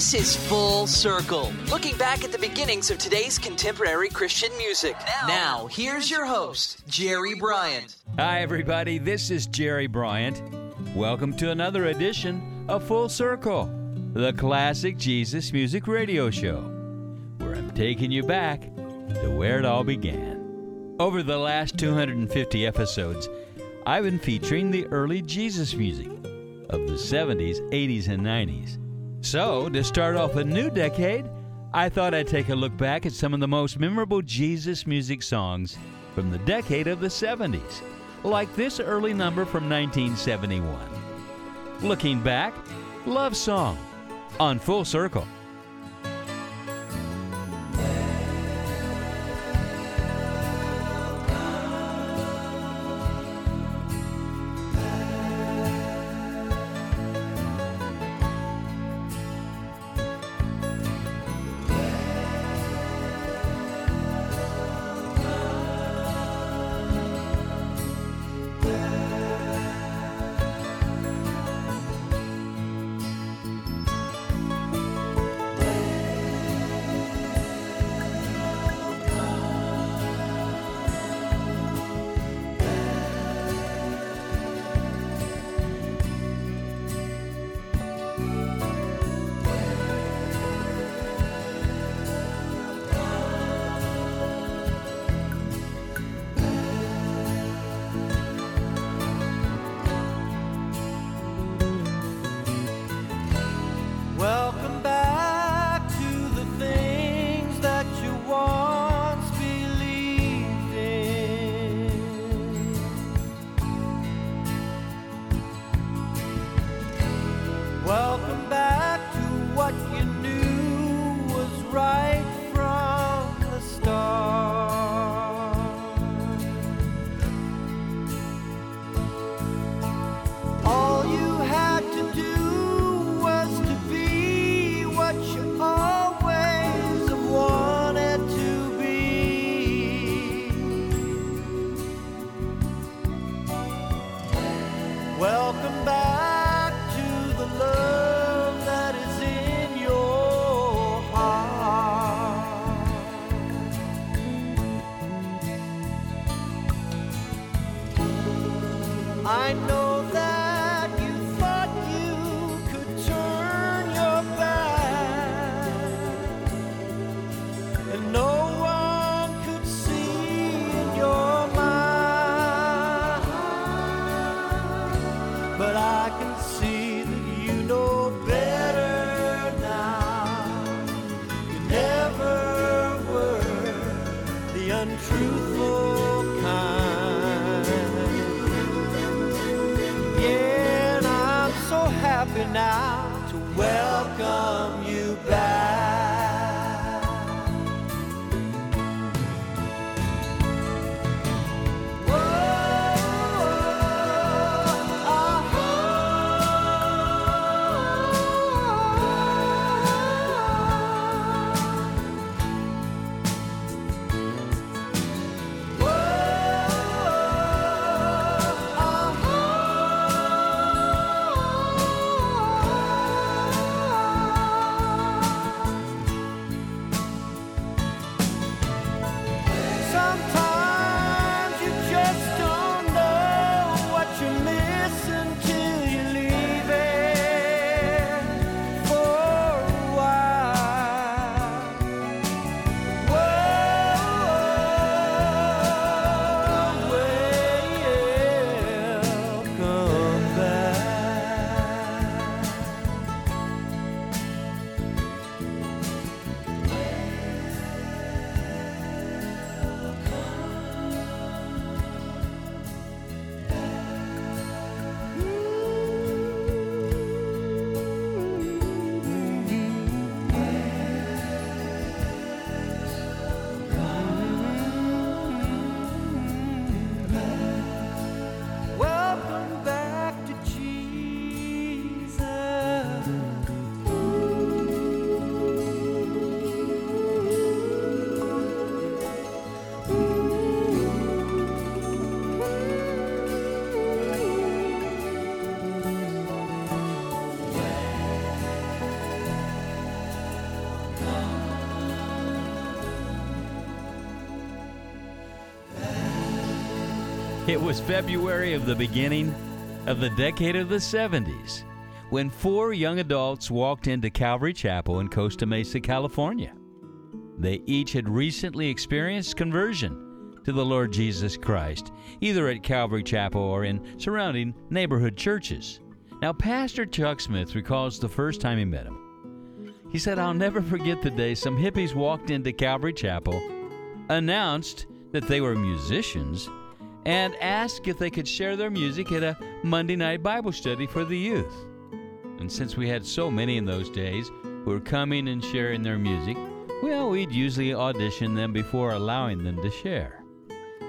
This is Full Circle, looking back at the beginnings of today's contemporary Christian music. Now, here's your host, Jerry Bryant. Hi, everybody. This is Jerry Bryant. Welcome to another edition of Full Circle, the classic Jesus music radio show, where I'm taking you back to where it all began. Over the last 250 episodes, I've been featuring the early Jesus music of the 70s, 80s, and 90s. So, to start off a new decade, I thought I'd take a look back at some of the most memorable Jesus music songs from the decade of the 70s, like this early number from 1971. Looking back, Love Song on Full Circle. Were It was February of the beginning of the decade of the 70s when four young adults walked into Calvary Chapel in Costa Mesa, California. They each had recently experienced conversion to the Lord Jesus Christ, either at Calvary Chapel or in surrounding neighborhood churches. Now, Pastor Chuck Smith recalls the first time he met him. He said, I'll never forget the day some hippies walked into Calvary Chapel, announced that they were musicians, and asked if they could share their music at a Monday night Bible study for the youth. And since we had so many in those days who were coming and sharing their music, well, we'd usually audition them before allowing them to share.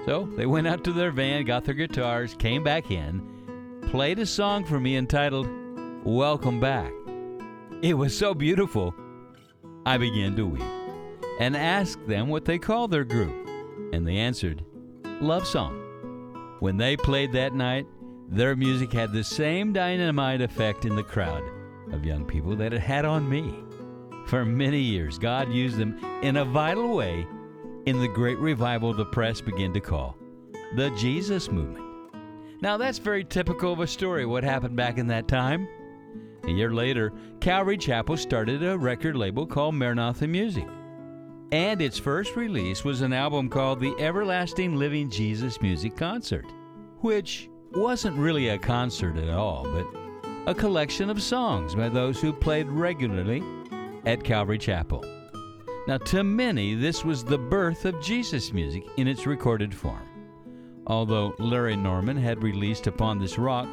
So they went out to their van, got their guitars, came back in, played a song for me entitled Welcome Back. It was so beautiful, I began to weep and asked them what they called their group. And they answered, Love Song. When they played that night, their music had the same dynamite effect in the crowd of young people that it had on me. For many years, God used them in a vital way in the great revival the press began to call the Jesus Movement. Now, that's very typical of a story, what happened back in that time. A year later, Calvary Chapel started a record label called Maranatha Music. And its first release was an album called The Everlasting Living Jesus Music Concert, which wasn't really a concert at all, but a collection of songs by those who played regularly at Calvary Chapel. Now, to many, this was the birth of Jesus music in its recorded form. Although Larry Norman had released Upon This Rock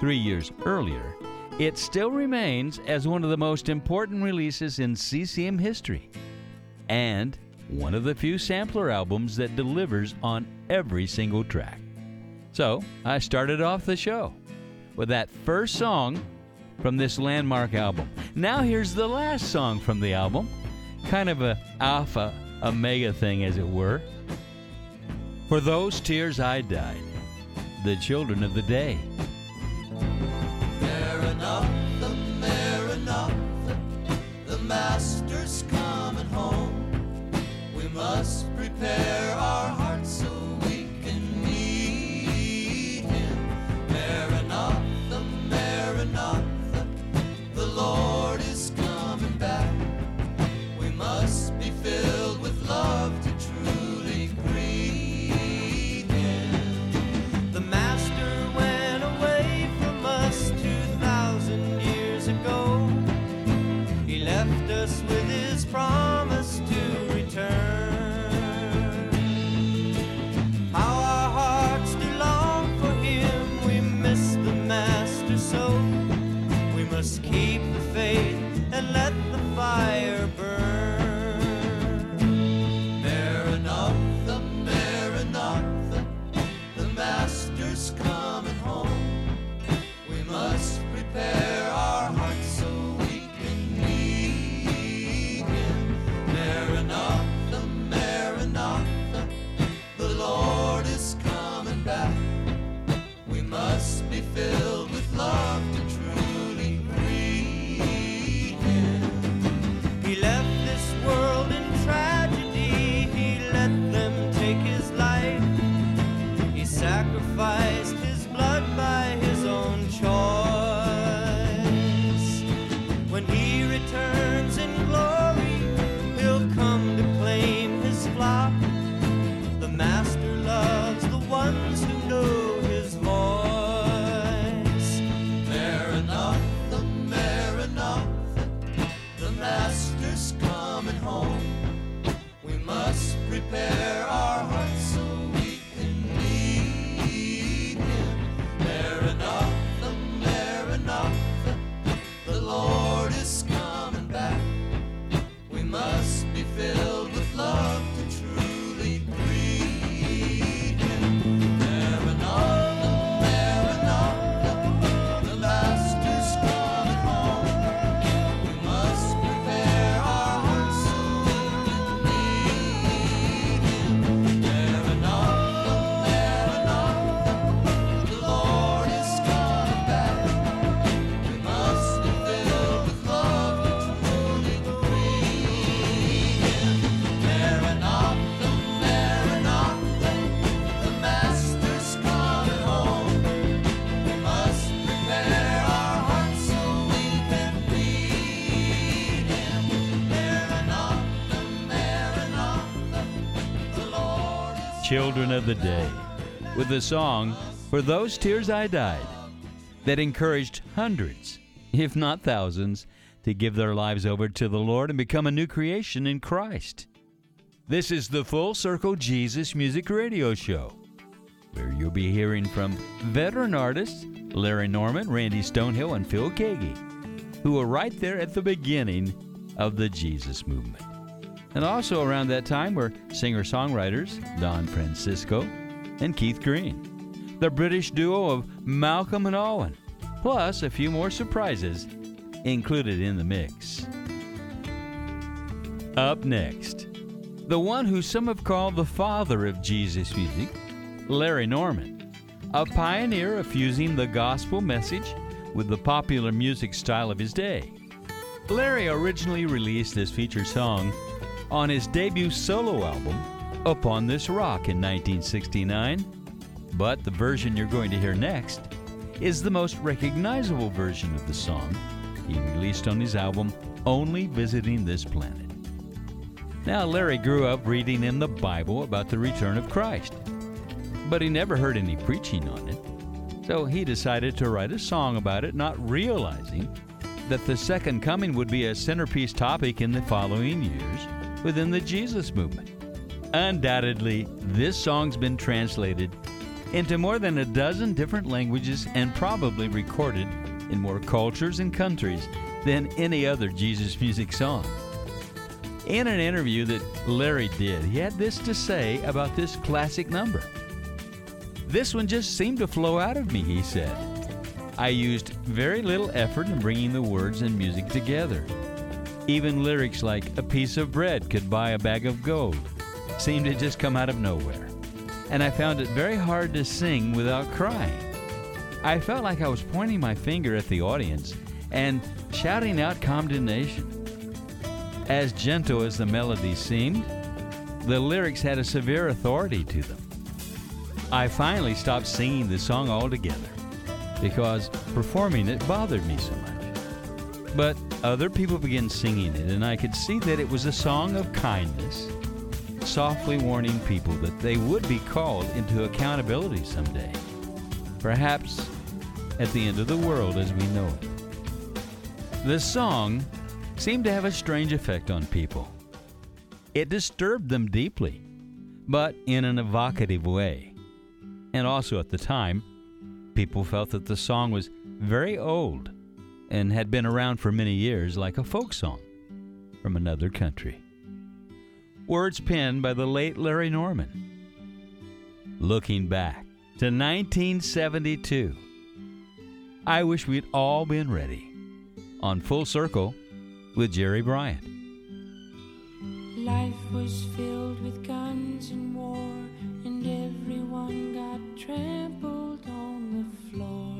three years earlier, it still remains as one of the most important releases in CCM history and one of the few sampler albums that delivers on every single track. So I started off the show with that first song from this landmark album. Now here's the last song from the album, kind of a alpha omega thing as it were. For those tears I died, the children of the day. The children of the day with the song For Those Tears I Died that encouraged hundreds, if not thousands, to give their lives over to the Lord and become a new creation in Christ. This is the Full Circle Jesus Music Radio Show, where you'll be hearing from veteran artists Larry Norman, Randy Stonehill, and Phil Keaggy, who were right there at the beginning of the Jesus movement. And also around that time were singer songwriters Don Francisco and Keith Green, the British duo of Malcolm and Alwyn, plus a few more surprises included in the mix. Up next, the one who some have called the father of Jesus music, Larry Norman, a pioneer of fusing the gospel message with the popular music style of his day. Larry originally released this feature song on his debut solo album, Upon This Rock, in 1969. But the version you're going to hear next is the most recognizable version of the song he released on his album, Only Visiting This Planet. Now, Larry grew up reading in the Bible about the return of Christ, but he never heard any preaching on it. So he decided to write a song about it, not realizing that the second coming would be a centerpiece topic in the following years within the Jesus movement. Undoubtedly, this song's been translated into more than a dozen different languages and probably recorded in more cultures and countries than any other Jesus music song. In an interview that Larry did, he had this to say about this classic number. This one just seemed to flow out of me, he said. I used very little effort in bringing the words and music together. Even lyrics like a piece of bread could buy a bag of gold seemed to just come out of nowhere. And I found it very hard to sing without crying. I felt like I was pointing my finger at the audience and shouting out condemnation. As gentle as the melody seemed, the lyrics had a severe authority to them. I finally stopped singing the song altogether because performing it bothered me so much. But other people began singing it, and I could see that it was a song of kindness, softly warning people that they would be called into accountability someday. Perhaps at the end of the world as we know it. The song seemed to have a strange effect on people. It disturbed them deeply, but in an evocative way. And also at the time, people felt that the song was very old and had been around for many years like a folk song from another country. Words penned by the late Larry Norman. Looking back to 1972, I wish we'd all been ready. On Full Circle with Jerry Bryant. Life was filled with guns and war, and everyone got trampled on the floor.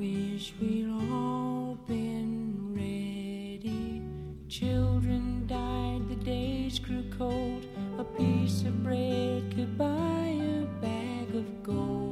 Wish we'd all been ready. Children died, the days grew cold. A piece of bread could buy a bag of gold.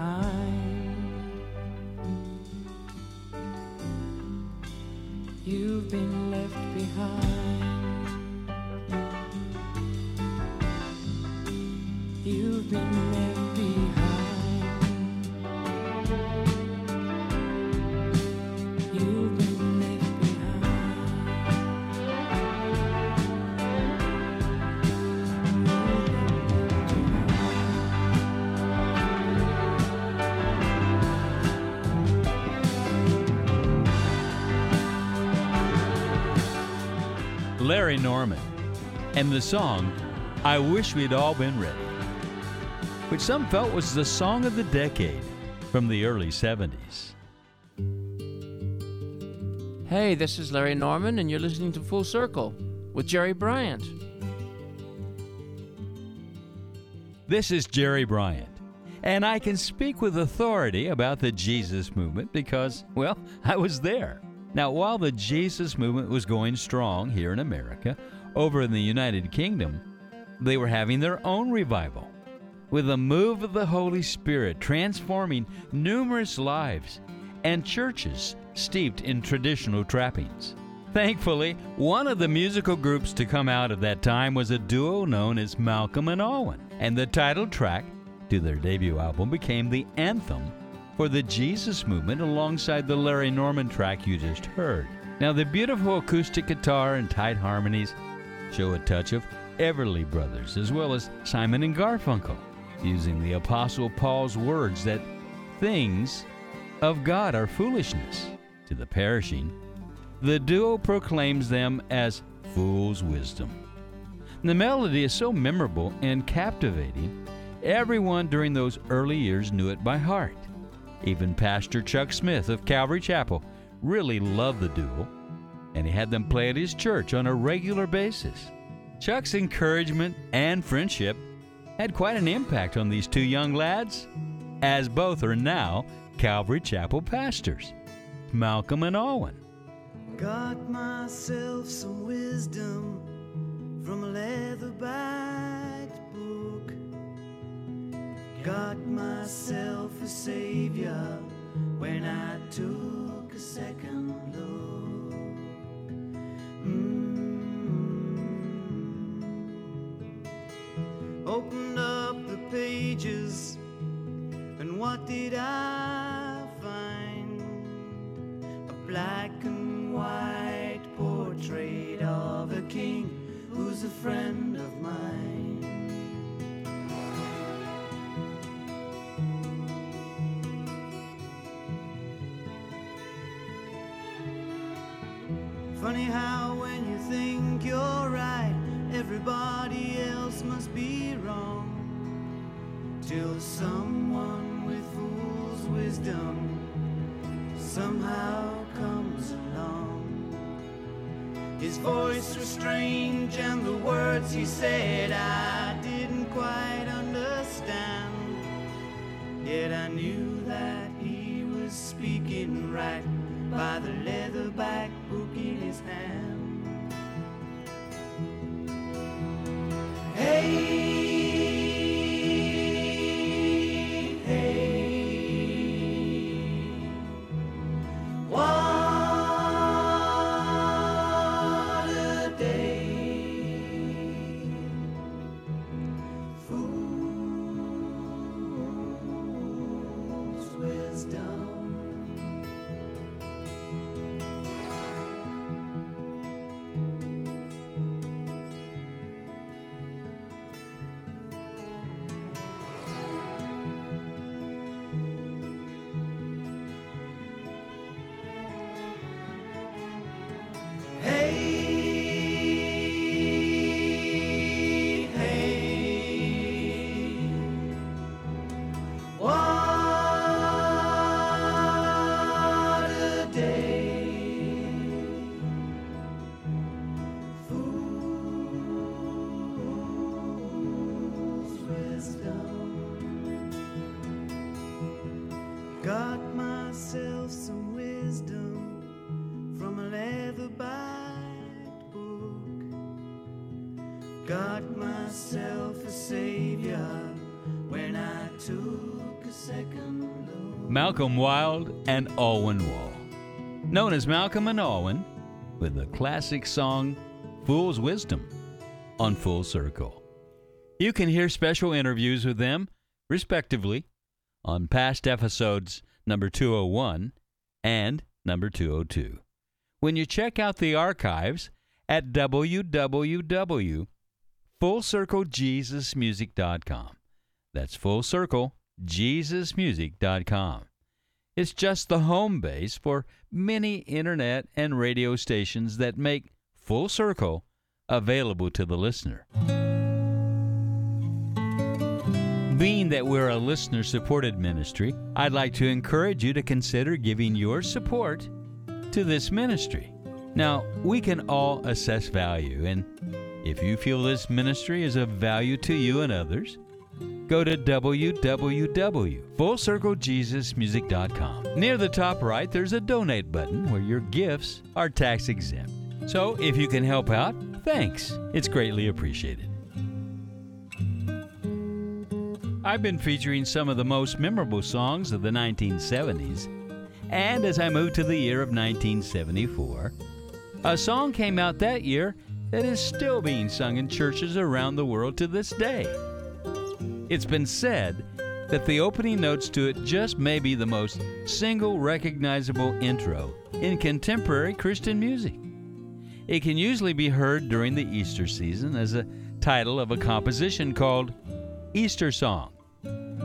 Behind. Larry Norman, and the song I Wish We'd All Been Ready, which some felt was the song of the decade from the early 70s. Hey, this is Larry Norman, and you're listening to Full Circle with Jerry Bryant. This is Jerry Bryant, and I can speak with authority about the Jesus movement because, well, I was there. Now, while the Jesus movement was going strong here in America, over in the United Kingdom, they were having their own revival with a move of the Holy Spirit transforming numerous lives and churches steeped in traditional trappings. Thankfully, one of the musical groups to come out of that time was a duo known as Malcolm and Alwyn, and the title track to their debut album became the anthem for the Jesus movement alongside the Larry Norman track you just heard. Now, the beautiful acoustic guitar and tight harmonies show a touch of Everly Brothers as well as Simon and Garfunkel, using the Apostle Paul's words that things of God are foolishness to the perishing. The duo proclaims them as fool's wisdom. The melody is so memorable and captivating, everyone during those early years knew it by heart. Even Pastor Chuck Smith of Calvary Chapel really loved the duo, and he had them play at his church on a regular basis. Chuck's encouragement and friendship had quite an impact on these two young lads, as both are now Calvary Chapel pastors, Malcolm and Alwyn. Got myself some wisdom from a leather book. Got myself a savior when I took a second look. Mm. Opened up the pages, and what did I find? A black and white portrait of a king who's a friend of mine. Funny how when you think you're right, everybody else must be wrong. Till someone with fool's wisdom somehow comes along. His voice was strange, and the words he said I didn't quite understand. Yet I knew that he was speaking right by the leatherback book in his hand. Malcolm Wild and Alwyn Wall. Known as Malcolm and Alwyn, with the classic song Fool's Wisdom on Full Circle. You can hear special interviews with them, respectively, on past episodes number 201 and number 202. When you check out the archives at www.fullcirclejesusmusic.com. That's fullcirclejesusmusic.com. It's just the home base for many internet and radio stations that make Full Circle available to the listener. Being that we're a listener supported ministry, I'd like to encourage you to consider giving your support to this ministry. Now, we can all assess value, and if you feel this ministry is of value to you and others, go to www.fullcirclejesusmusic.com. Near the top right, there's a donate button where your gifts are tax exempt. So if you can help out, thanks. It's greatly appreciated. I've been featuring some of the most memorable songs of the 1970s, and as I move to the year of 1974, a song came out that year that is still being sung in churches around the world to this day. It's been said that the opening notes to it just may be the most single recognizable intro in contemporary Christian music. It can usually be heard during the Easter season as a title of a composition called Easter Song,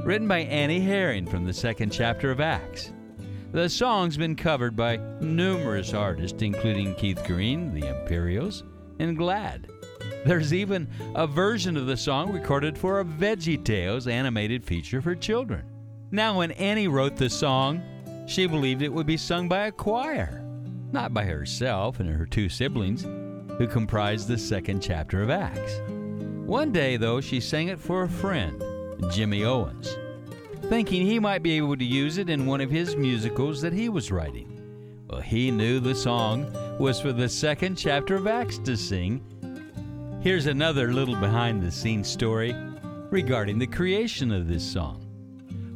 written by Annie Herring from the second chapter of Acts. The song's been covered by numerous artists, including Keith Green, the Imperials, and Glad. There's even a version of the song recorded for a Veggie Tales animated feature for children. Now, when Annie wrote the song, she believed it would be sung by a choir, not by herself and her two siblings, who comprised the second chapter of Acts. One day, though, she sang it for a friend, Jimmy Owens, thinking he might be able to use it in one of his musicals that he was writing. Well, he knew the song was for the second chapter of Acts to sing. Here's another little behind the scenes story regarding the creation of this song.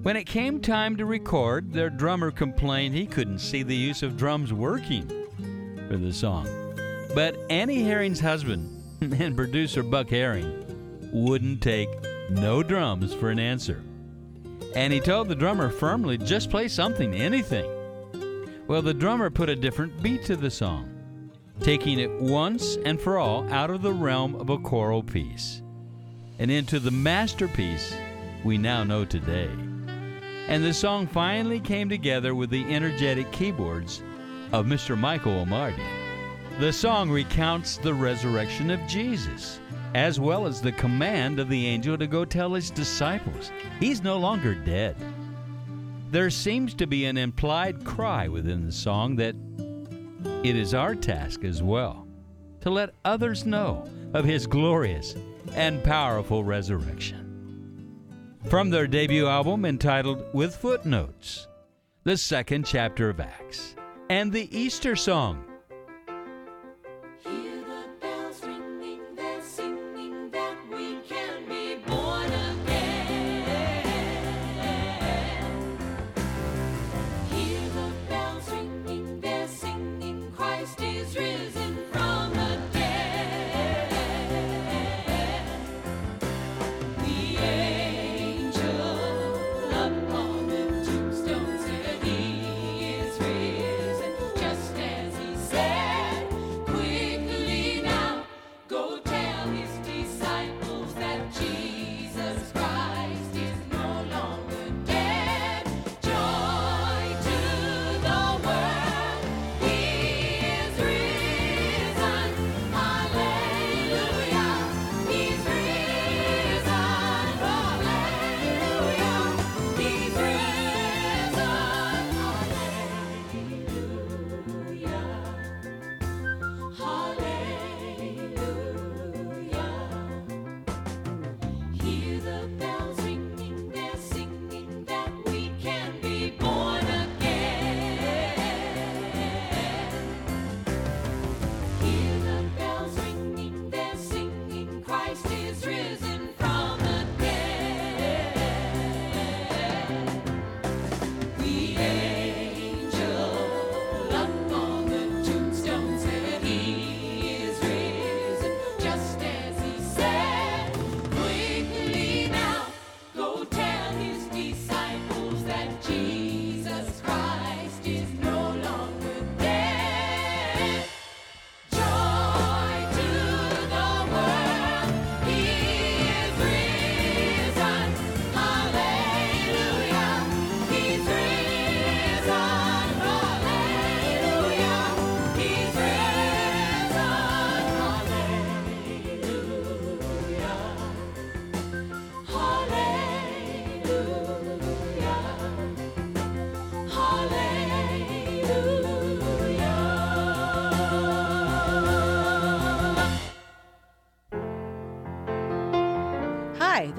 When it came time to record, their drummer complained he couldn't see the use of drums working for the song. But Annie Herring's husband and producer Buck Herring wouldn't take no drums for an answer. And he told the drummer firmly, just play something, anything. Well, the drummer put a different beat to the song, taking it once and for all out of the realm of a choral piece and into the masterpiece we now know today. And the song finally came together with the energetic keyboards of Mr. Michael Omartian. The song recounts the resurrection of Jesus, as well as the command of the angel to go tell his disciples he's no longer dead. There seems to be an implied cry within the song that it is our task as well to let others know of his glorious and powerful resurrection. From their debut album entitled With Footnotes, the second chapter of Acts, and the Easter song,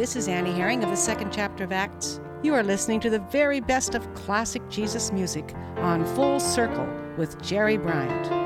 this is Annie Herring of the second chapter of Acts. You are listening to the very best of classic Jesus music on Full Circle with Jerry Bryant.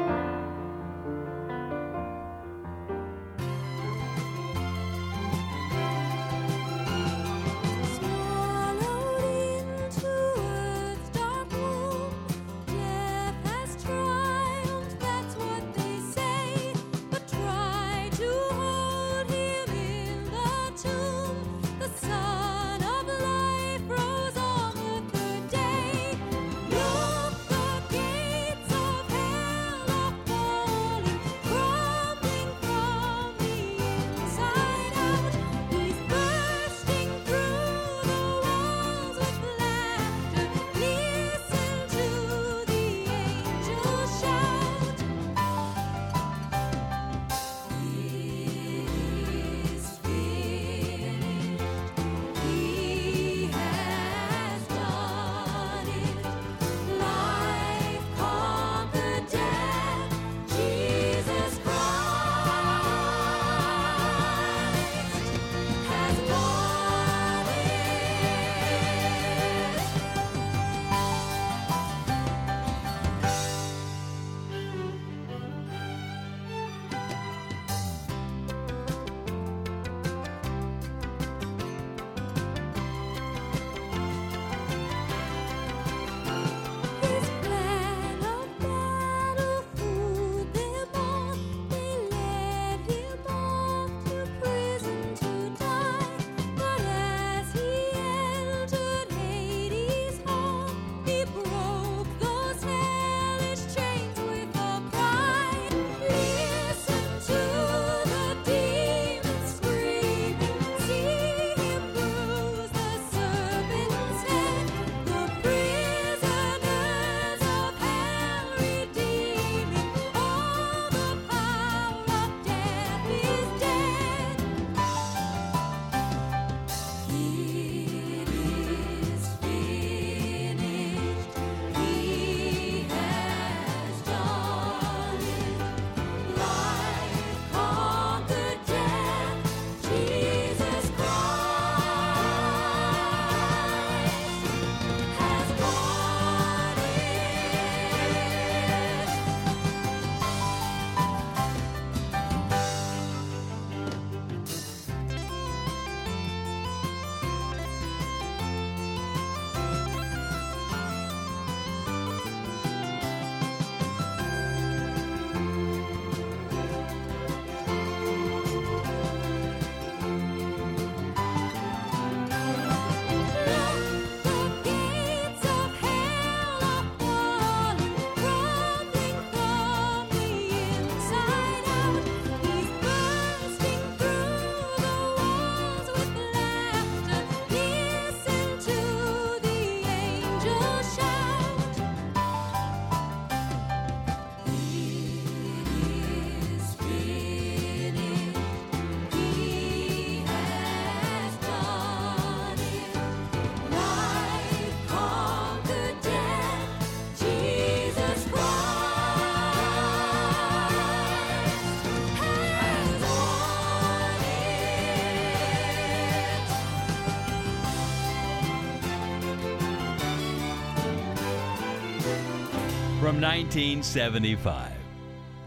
1975,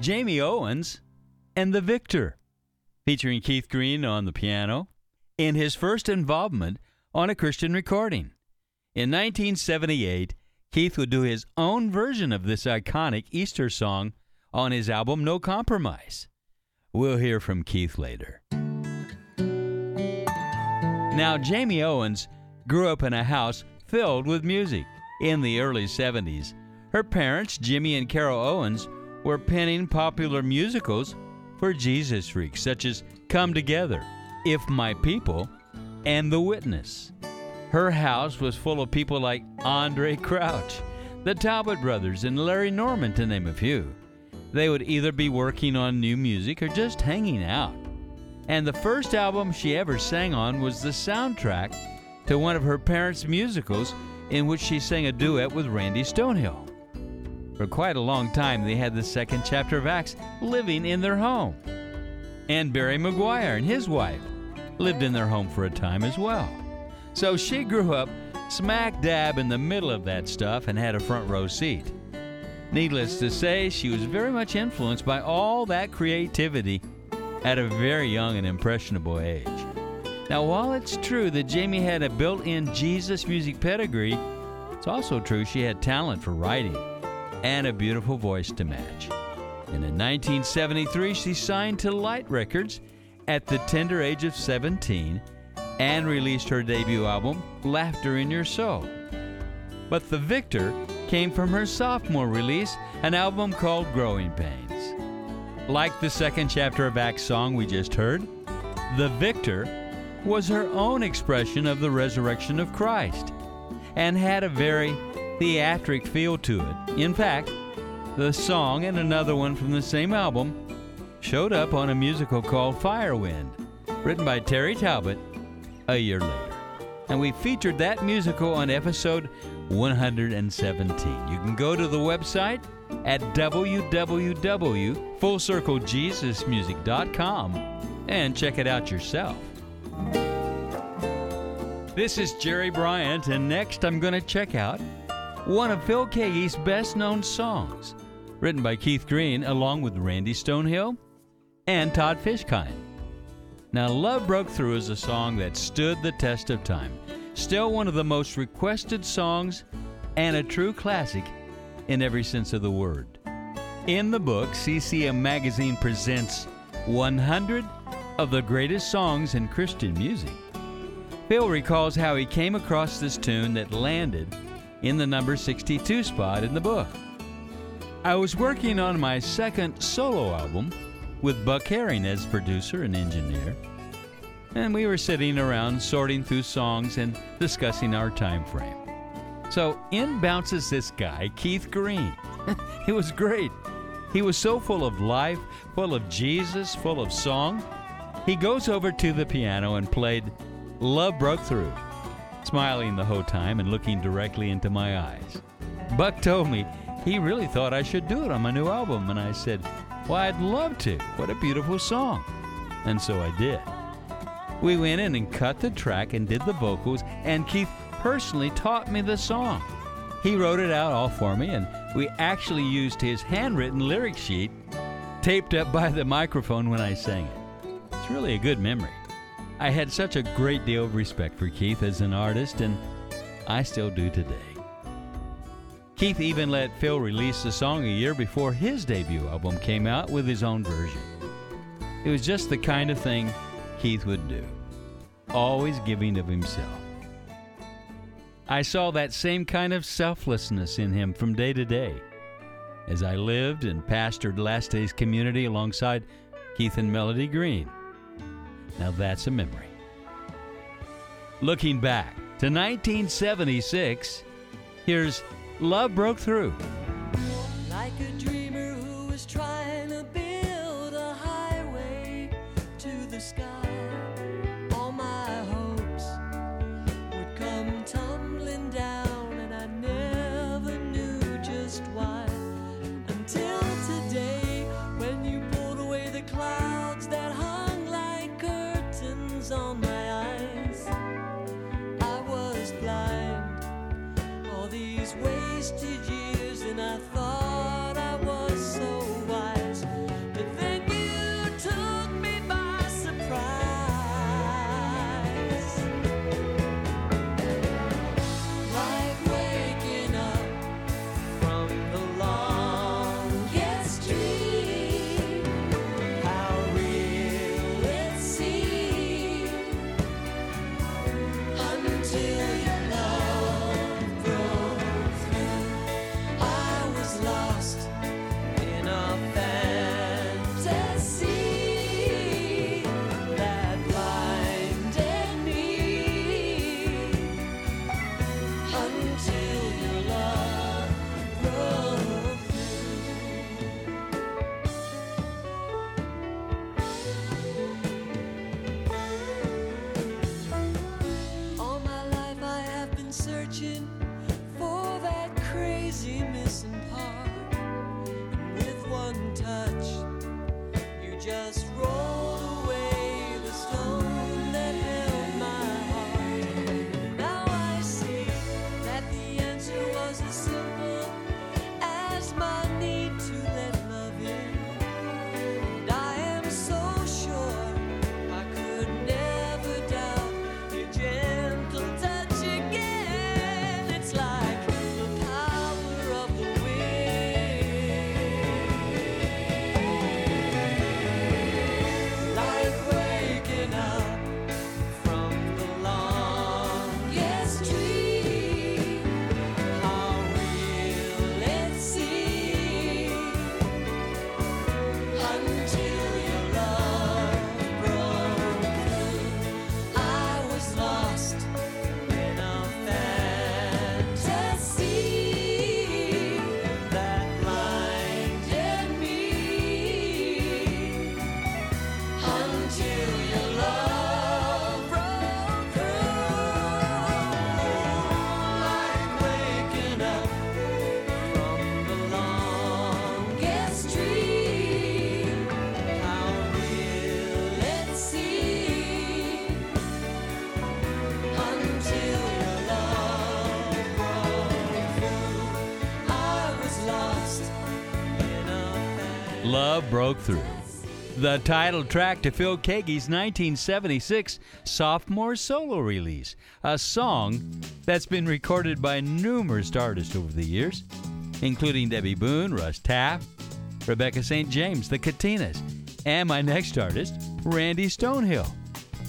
Jamie Owens and The Victor, featuring Keith Green on the piano, in his first involvement on a Christian recording. In 1978, Keith would do his own version of this iconic Easter song on his album No Compromise. We'll hear from Keith later. Now, Jamie Owens grew up in a house filled with music in the early 70s. Her parents, Jimmy and Carol Owens, were penning popular musicals for Jesus freaks such as Come Together, If My People, and The Witness. Her house was full of people like Andraé Crouch, the Talbot brothers, and Larry Norman, to name a few. They would either be working on new music or just hanging out. And the first album she ever sang on was the soundtrack to one of her parents' musicals in which she sang a duet with Randy Stonehill. For quite a long time, they had the second chapter of Acts living in their home. And Barry McGuire and his wife lived in their home for a time as well. So she grew up smack dab in the middle of that stuff and had a front row seat. Needless to say, she was very much influenced by all that creativity at a very young and impressionable age. Now, while it's true that Jamie had a built in Jesus music pedigree, it's also true she had talent for writing and a beautiful voice to match. And in 1973, she signed to Light Records at the tender age of 17 and released her debut album, Laughter in Your Soul. But the victor came from her sophomore release, an album called Growing Pains. Like the second chapter of Acts song we just heard, The Victor was her own expression of the resurrection of Christ and had a very theatric feel to it. In fact, the song and another one from the same album showed up on a musical called Firewind, written by Terry Talbot a year later. And we featured that musical on episode 117. You can go to the website at www.fullcirclejesusmusic.com and check it out yourself. This is Jerry Bryant, and next I'm going to check out one of Phil Keaggy's best known songs, written by Keith Green along with Randy Stonehill and Todd Fishkind. Now, Love Broke Through is a song that stood the test of time. Still one of the most requested songs and a true classic in every sense of the word. In the book, CCM Magazine presents 100 of the greatest songs in Christian music. Phil recalls how he came across this tune that landed in the number 62 spot in the book. I was working on my second solo album with Buck Herring as producer and engineer, and we were sitting around sorting through songs and discussing our time frame. So in bounces this guy, Keith Green. it was great. He was so full of life, full of Jesus, full of song. He goes over to the piano and played Love Broke Through, smiling the whole time and looking directly into my eyes. Buck told me he really thought I should do it on my new album, and I said, Well, I'd love to. What a beautiful song. And so I did. We went in and cut the track and did the vocals, and Keith personally taught me the song. He wrote it out all for me, and we actually used his handwritten lyric sheet taped up by the microphone when I sang it. It's really a good memory. I had such a great deal of respect for Keith as an artist, and I still do today. Keith even let Phil release the song a year before his debut album came out with his own version. It was just the kind of thing Keith would do, always giving of himself. I saw that same kind of selflessness in him from day to day as I lived and pastored Last Days Community alongside Keith and Melody Green. Now that's a memory. Looking back to 1976, here's Love Broke Through. On my eyes, I was blind. All these wasted years, and I thought Broke Through. The title track to Phil Keaggy's 1976 sophomore solo release, a song that's been recorded by numerous artists over the years, including Debby Boone, Russ Taff, Rebecca St. James, the Katinas, and my next artist, Randy Stonehill,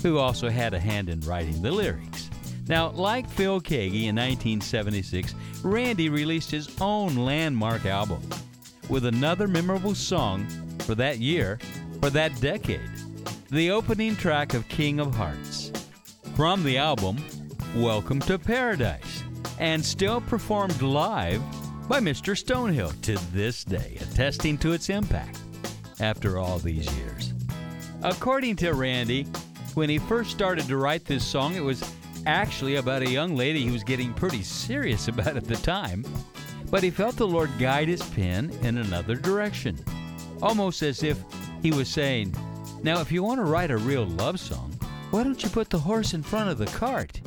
who also had a hand in writing the lyrics. Now, like Phil Keaggy in 1976, Randy released his own landmark album with another memorable song for that year, for that decade, the opening track of King of Hearts. From the album, Welcome to Paradise, and still performed live by Mr. Stonehill to this day, attesting to its impact after all these years. According to Randy, when he first started to write this song, it was actually about a young lady he was getting pretty serious about at the time, but he felt the Lord guide his pen in another direction, almost as if he was saying, Now, if you want to write a real love song, why don't you put the horse in front of the cart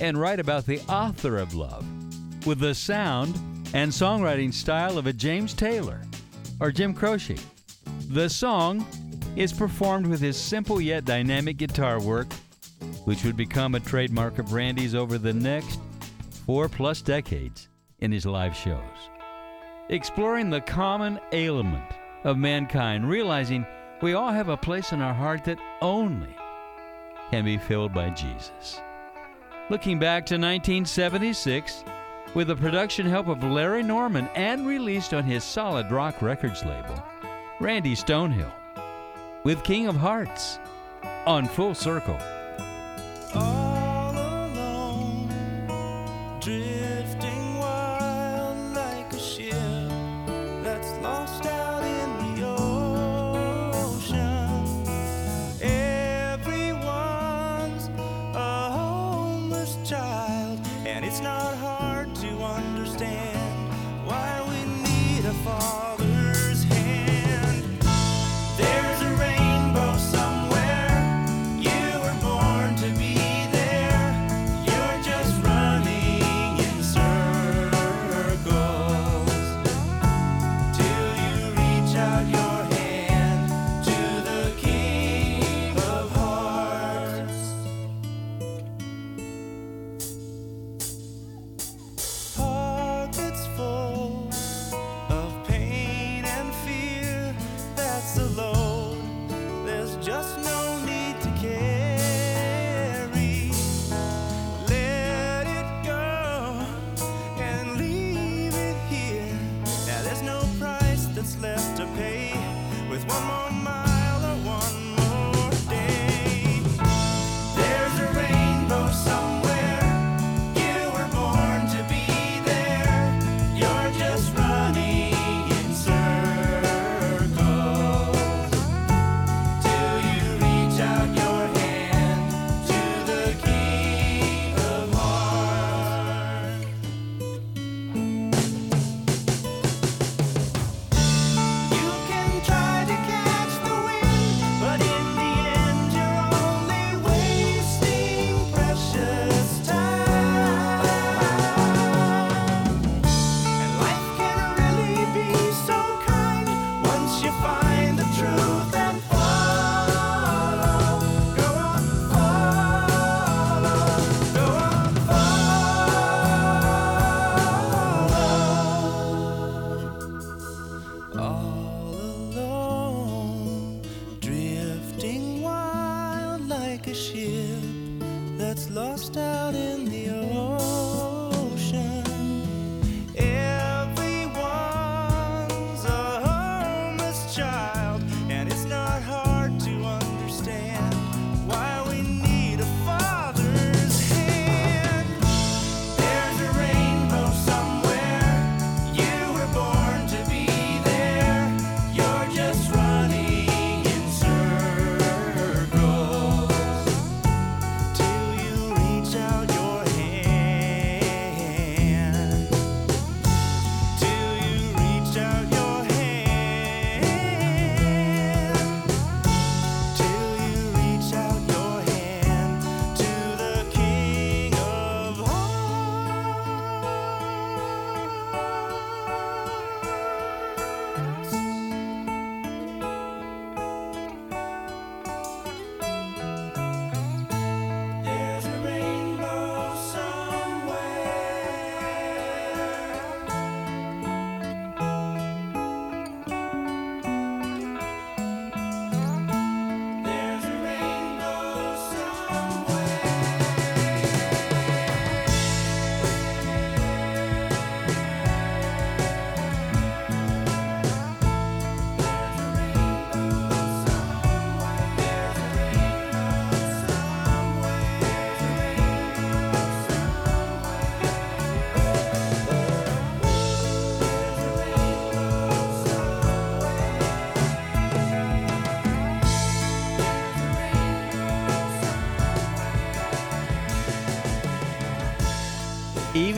and write about the author of love with the sound and songwriting style of a James Taylor or Jim Croce? The song is performed with his simple yet dynamic guitar work, which would become a trademark of Randy's over the next four plus decades in his live shows. Exploring the common ailment of mankind, realizing we all have a place in our heart that only can be filled by Jesus. Looking back to 1976, with the production help of Larry Norman and released on his Solid Rock Records label, Randy Stonehill, with King of Hearts on Full Circle. all That's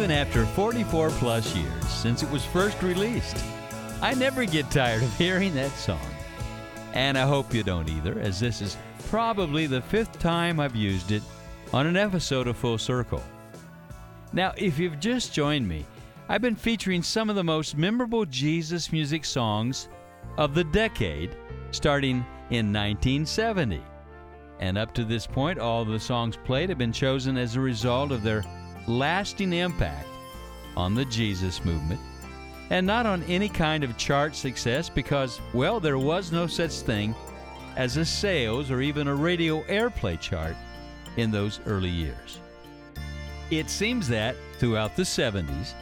even after 44 plus years since it was first released. I never get tired of hearing that song. And I hope you don't either, as this is probably the fifth time I've used it on an episode of Full Circle. Now, if you've just joined me, I've been featuring some of the most memorable Jesus music songs of the decade, starting in 1970. And up to this point, all the songs played have been chosen as a result of their lasting impact on the Jesus movement, and not on any kind of chart success because, well, there was no such thing as a sales or even a radio airplay chart in those early years. It seems that throughout the 70s,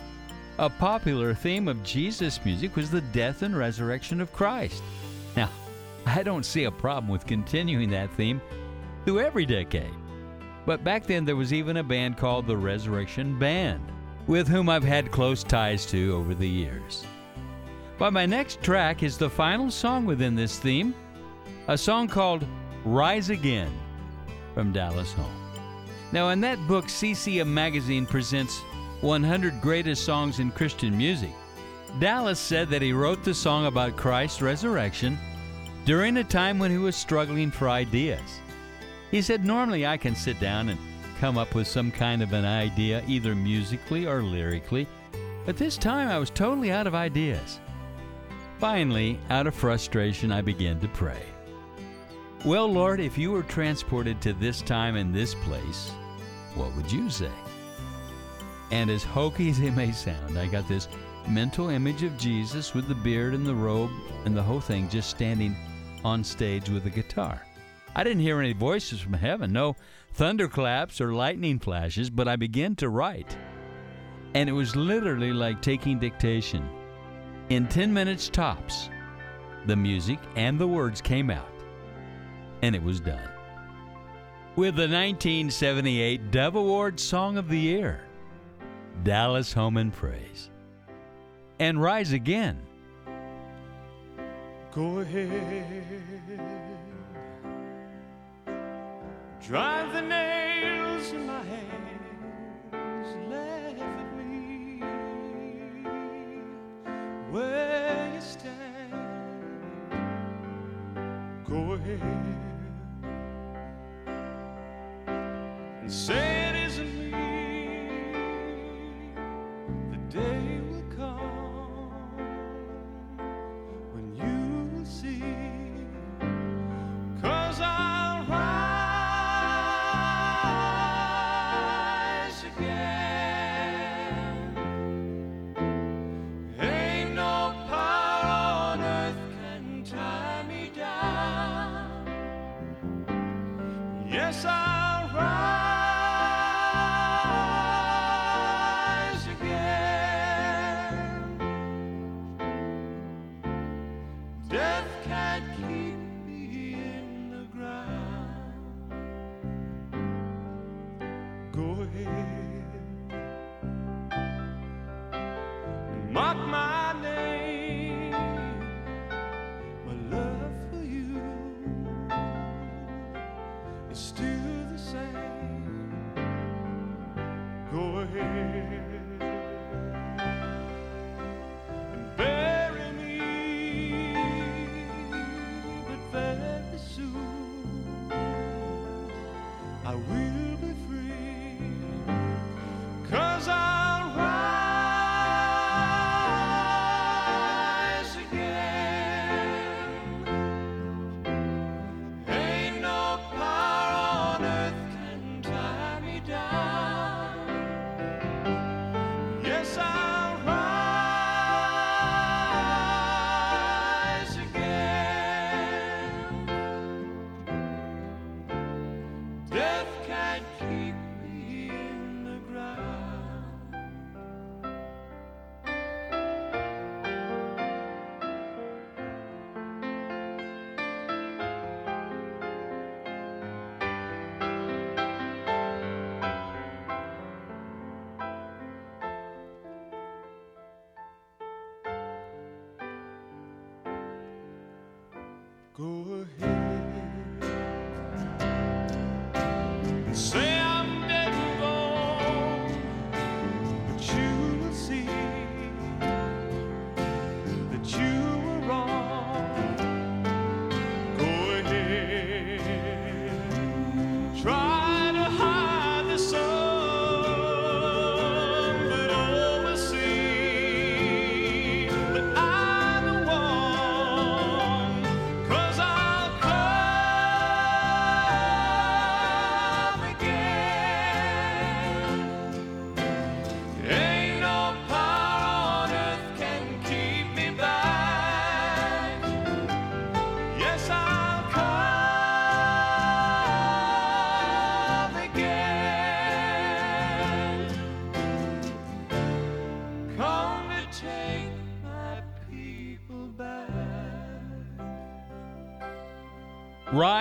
a popular theme of Jesus music was the death and resurrection of Christ. Now, I don't see a problem with continuing that theme through every decade. But back then, there was even a band called the Resurrection Band, with whom I've had close ties to over the years. But my next track is the final song within this theme, a song called Rise Again from Dallas Holm. Now, in that book, CCM Magazine presents 100 Greatest Songs in Christian Music. Dallas said that he wrote the song about Christ's resurrection during a time when he was struggling for ideas. He said, Normally I can sit down and come up with some kind of an idea, either musically or lyrically, but this time I was totally out of ideas. Finally, out of frustration, I began to pray. Well, Lord, if you were transported to this time and this place, what would you say? And as hokey as it may sound, I got this mental image of Jesus with the beard and the robe and the whole thing just standing on stage with a guitar. I didn't hear any voices from heaven, no thunderclaps or lightning flashes, but I began to write. And it was literally like taking dictation. In 10 minutes tops, the music and the words came out, and it was done. With the 1978 Dove Award Song of the Year, Dallas Holm and Praise, and Rise Again. Go ahead. Drive the nails in my hands. Laugh at me. Where you stand. Go ahead. And say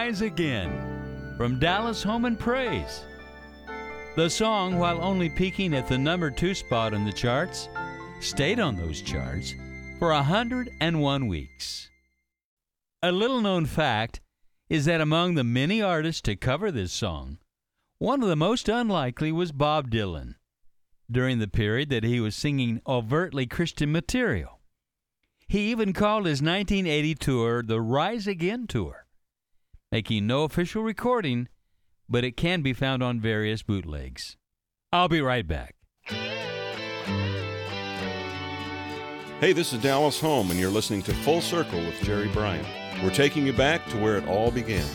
Rise Again from Dallas Holm and Praise. The song, while only peaking at the number two spot on the charts, stayed on those charts for 101 weeks. A little known fact is that among the many artists to cover this song, one of the most unlikely was Bob Dylan during the period that he was singing overtly Christian material. He even called his 1980 tour the Rise Again Tour, making no official recording, but it can be found on various bootlegs. I'll be right back. Hey, this is Dallas Holm, and you're listening to Full Circle with Jerry Bryant. We're taking you back to where it all began.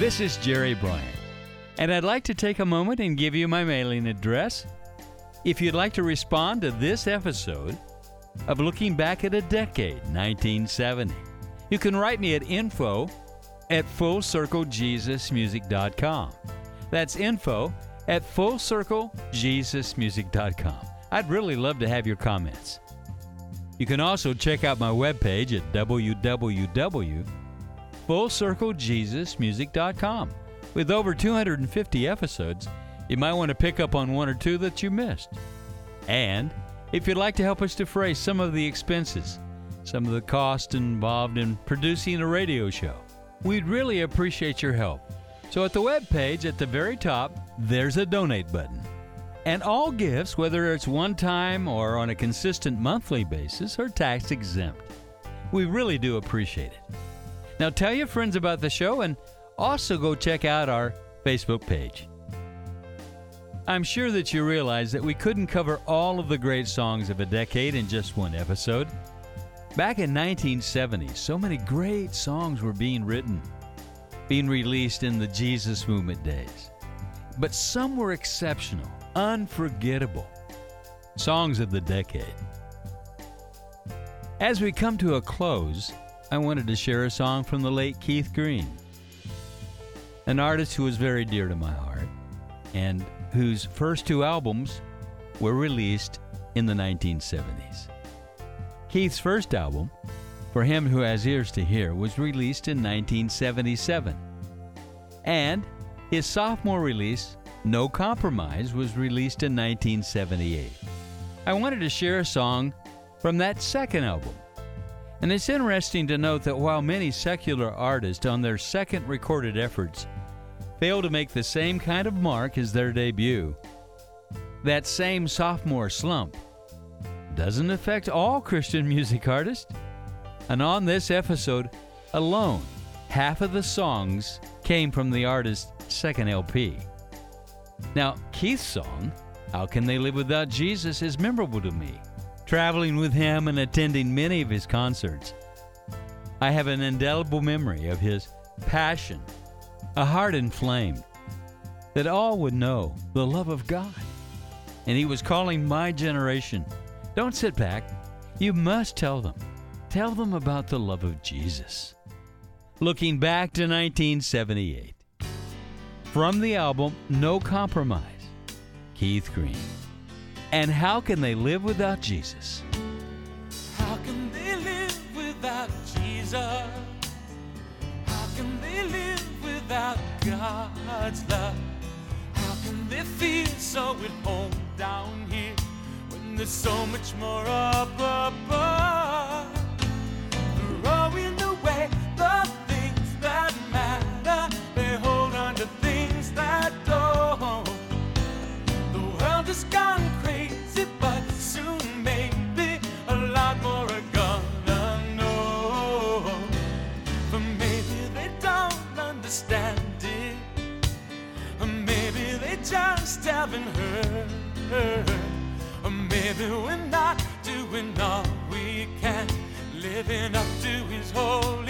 This is Jerry Bryant, and I'd like to take a moment and give you my mailing address. If you'd like to respond to this episode of Looking Back at a Decade, 1970, you can write me at info at fullcirclejesusmusic.com. That's info at fullcirclejesusmusic.com. I'd really love to have your comments. You can also check out my webpage at www.fullcirclejesusmusic.com. With over 250 episodes, you might want to pick up on one or two that you missed. And if you'd like to help us defray some of the expenses, some of the cost involved in producing a radio show, we'd really appreciate your help. So at the webpage at the very top, there's a donate button. And all gifts, whether it's one time or on a consistent monthly basis, are tax exempt. We really do appreciate it. Now tell your friends about the show and also go check out our Facebook page. I'm sure that you realize that we couldn't cover all of the great songs of a decade in just one episode. Back in 1970, so many great songs were being written, being released in the Jesus movement days. But some were exceptional, unforgettable songs of the decade. As we come to a close, I wanted to share a song from the late Keith Green, an artist who was very dear to my heart and whose first two albums were released in the 1970s. Keith's first album, For Him Who Has Ears to Hear, was released in 1977. And his sophomore release, No Compromise, was released in 1978. I wanted to share a song from that second album. And it's interesting to note that while many secular artists on their second recorded efforts fail to make the same kind of mark as their debut, that same sophomore slump doesn't affect all Christian music artists. And on this episode alone, half of the songs came from the artist's second LP. Now, Keith's song, How Can They Live Without Jesus, is memorable to me. Traveling with him and attending many of his concerts, I have an indelible memory of his passion, a heart inflamed, that all would know the love of God. And he was calling my generation. Don't sit back. You must tell them. Tell them about the love of Jesus. Looking back to 1978. From the album No Compromise, Keith Green. And how can they live without Jesus? God's love? How can they feel so at home down here when there's so much more up above? Maybe we're not doing all we can, living up to His holy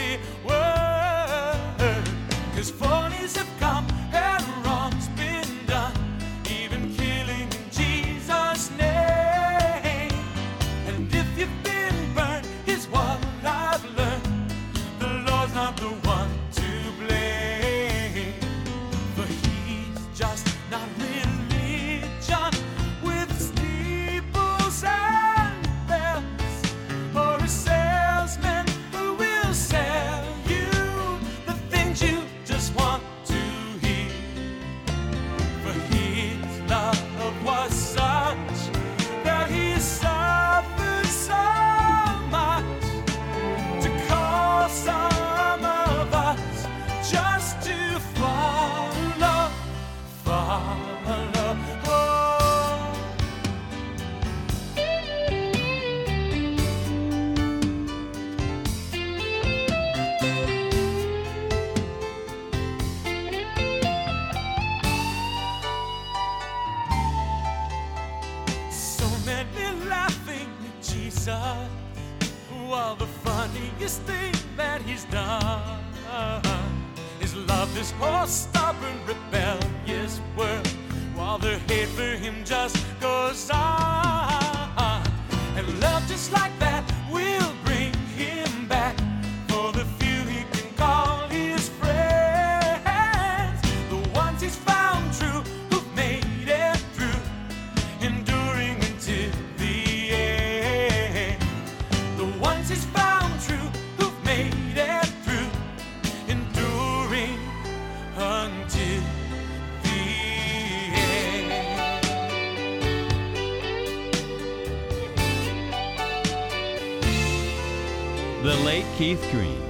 Keith Green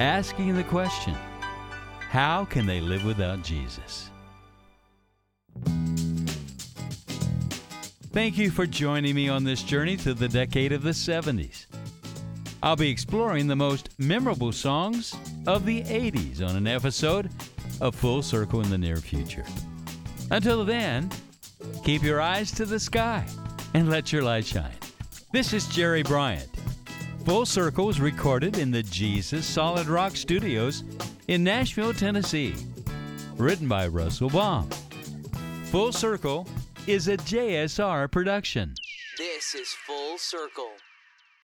asking the question How can they live without Jesus? Thank you for joining me on this journey through the decade of the 70s. I'll be exploring the most memorable songs of the 80s on an episode of Full Circle in the near future. Until then, keep your eyes to the sky and let your light shine. This is Jerry Bryant. Full Circle was recorded in the Jesus Solid Rock Studios in Nashville, Tennessee. Written by Russell Baum. Full Circle is a JSR production. This is Full Circle